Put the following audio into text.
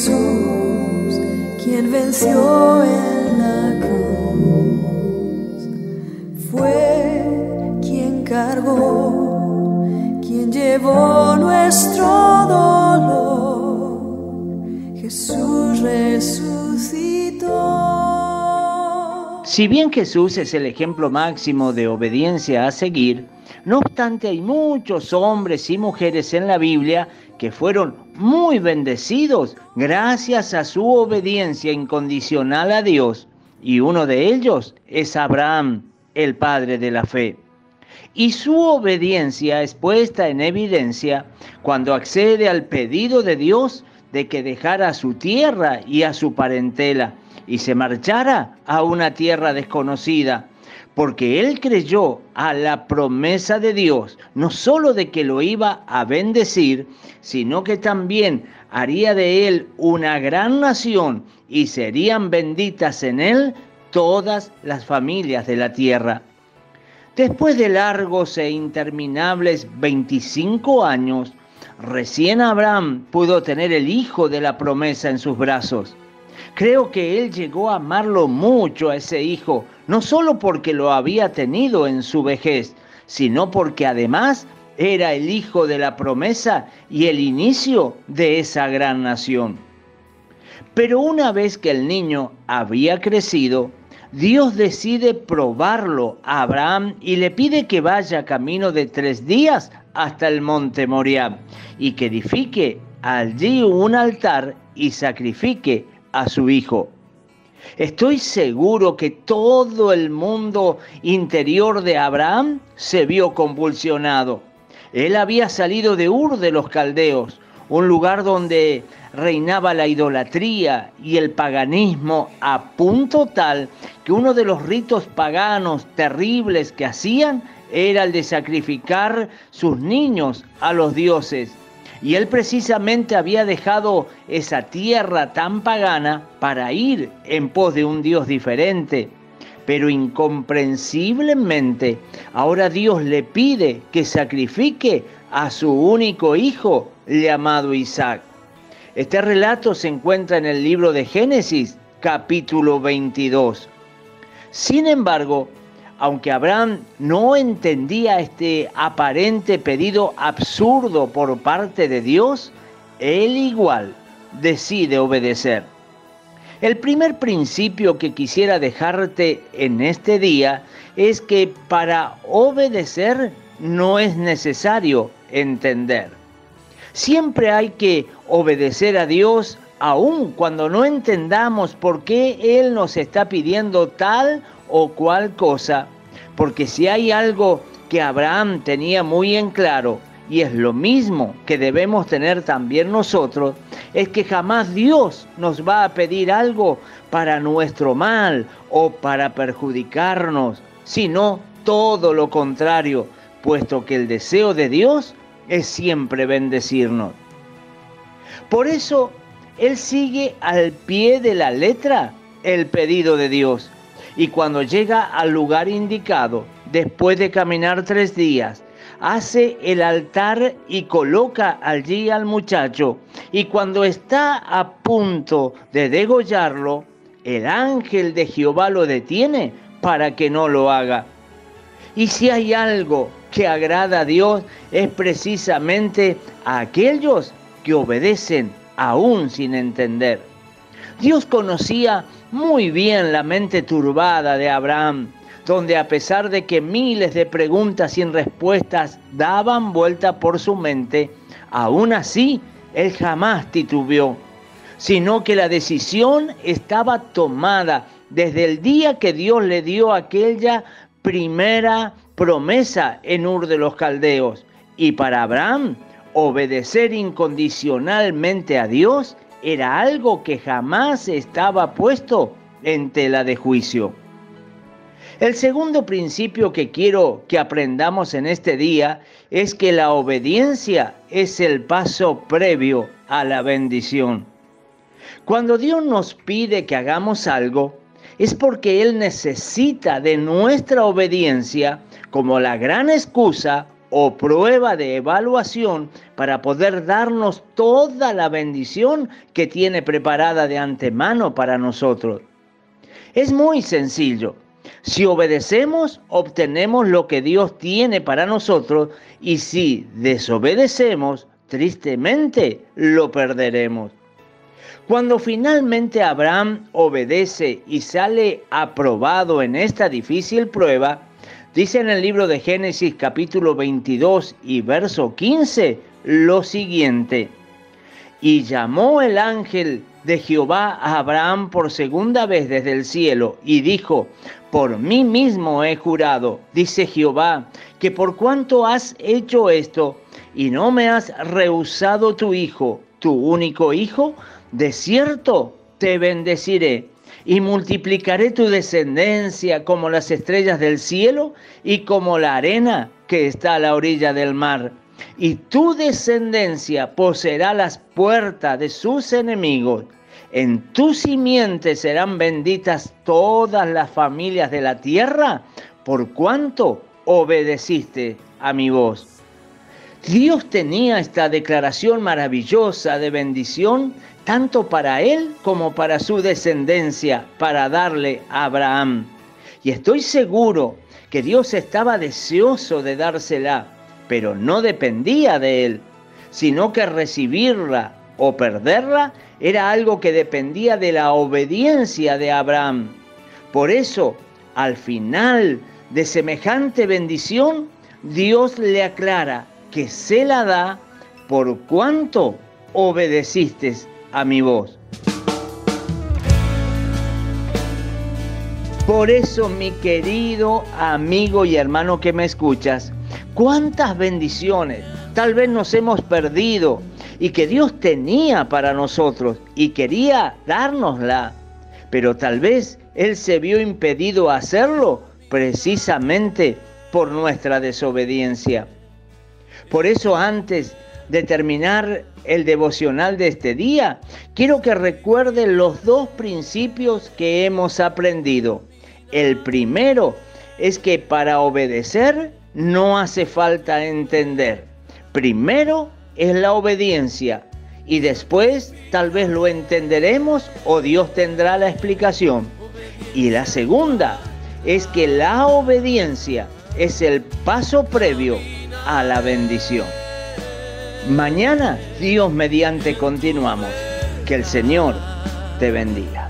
Jesús, quien venció en la cruz, fue quien cargó, quien llevó nuestro dolor. Jesús resucitó. Si bien Jesús es el ejemplo máximo de obediencia a seguir, no obstante hay muchos hombres y mujeres en la Biblia que fueron muy bendecidos gracias a su obediencia incondicional a Dios, y uno de ellos es Abraham, el padre de la fe. Y su obediencia es puesta en evidencia cuando accede al pedido de Dios de que dejara su tierra y a su parentela y se marchara a una tierra desconocida porque él creyó a la promesa de Dios, no solo de que lo iba a bendecir, sino que también haría de él una gran nación y serían benditas en él todas las familias de la tierra. Después de largos e interminables 25 años, recién Abraham pudo tener el hijo de la promesa en sus brazos. Creo que él llegó a amarlo mucho a ese hijo, no solo porque lo había tenido en su vejez, sino porque además era el hijo de la promesa y el inicio de esa gran nación. Pero una vez que el niño había crecido, Dios decide probarlo a Abraham y le pide que vaya camino de tres días hasta el monte Moriah y que edifique allí un altar y sacrifique a su hijo. Estoy seguro que todo el mundo interior de Abraham se vio convulsionado. Él había salido de Ur de los Caldeos, un lugar donde reinaba la idolatría y el paganismo a punto tal que uno de los ritos paganos terribles que hacían era el de sacrificar sus niños a los dioses. Y él precisamente había dejado esa tierra tan pagana para ir en pos de un Dios diferente. Pero incomprensiblemente ahora Dios le pide que sacrifique a su único hijo llamado Isaac. Este relato se encuentra en el libro de Génesis capítulo 22. Sin embargo, aunque Abraham no entendía este aparente pedido absurdo por parte de Dios, él igual decide obedecer. El primer principio que quisiera dejarte en este día es que para obedecer no es necesario entender. Siempre hay que obedecer a Dios aun cuando no entendamos por qué Él nos está pidiendo tal o cual cosa, porque si hay algo que Abraham tenía muy en claro, y es lo mismo que debemos tener también nosotros, es que jamás Dios nos va a pedir algo para nuestro mal o para perjudicarnos, sino todo lo contrario, puesto que el deseo de Dios es siempre bendecirnos. Por eso, Él sigue al pie de la letra el pedido de Dios y cuando llega al lugar indicado, después de caminar tres días, hace el altar y coloca allí al muchacho. Y cuando está a punto de degollarlo, el ángel de Jehová lo detiene para que no lo haga. Y si hay algo que agrada a Dios, es precisamente a aquellos que obedecen aún sin entender. Dios conocía muy bien la mente turbada de Abraham, donde a pesar de que miles de preguntas sin respuestas daban vuelta por su mente, aún así él jamás titubeó, sino que la decisión estaba tomada desde el día que Dios le dio aquella primera promesa en Ur de los Caldeos. Y para Abraham, obedecer incondicionalmente a Dios era algo que jamás estaba puesto en tela de juicio. El segundo principio que quiero que aprendamos en este día es que la obediencia es el paso previo a la bendición. Cuando Dios nos pide que hagamos algo, es porque Él necesita de nuestra obediencia como la gran excusa o prueba de evaluación para poder darnos toda la bendición que tiene preparada de antemano para nosotros. Es muy sencillo. Si obedecemos, obtenemos lo que Dios tiene para nosotros y si desobedecemos, tristemente lo perderemos. Cuando finalmente Abraham obedece y sale aprobado en esta difícil prueba, dice en el libro de Génesis capítulo 22 y verso 15 lo siguiente. Y llamó el ángel de Jehová a Abraham por segunda vez desde el cielo y dijo, por mí mismo he jurado, dice Jehová, que por cuanto has hecho esto y no me has rehusado tu hijo, tu único hijo, de cierto te bendeciré y multiplicaré tu descendencia como las estrellas del cielo y como la arena que está a la orilla del mar. Y tu descendencia poseerá las puertas de sus enemigos. En tu simiente serán benditas todas las familias de la tierra, por cuanto obedeciste a mi voz. Dios tenía esta declaración maravillosa de bendición tanto para él como para su descendencia, para darle a Abraham. Y estoy seguro que Dios estaba deseoso de dársela, pero no dependía de él, sino que recibirla o perderla era algo que dependía de la obediencia de Abraham. Por eso, al final de semejante bendición, Dios le aclara que se la da por cuanto obedeciste a mi voz. Por eso, mi querido amigo y hermano que me escuchas, cuántas bendiciones tal vez nos hemos perdido y que Dios tenía para nosotros y quería dárnosla, pero tal vez Él se vio impedido hacerlo precisamente por nuestra desobediencia. Por eso antes de terminar el devocional de este día, quiero que recuerden los dos principios que hemos aprendido. El primero es que para obedecer no hace falta entender. Primero es la obediencia y después tal vez lo entenderemos o Dios tendrá la explicación. Y la segunda es que la obediencia es el paso previo a la bendición. Mañana, Dios mediante, continuamos. Que el Señor te bendiga.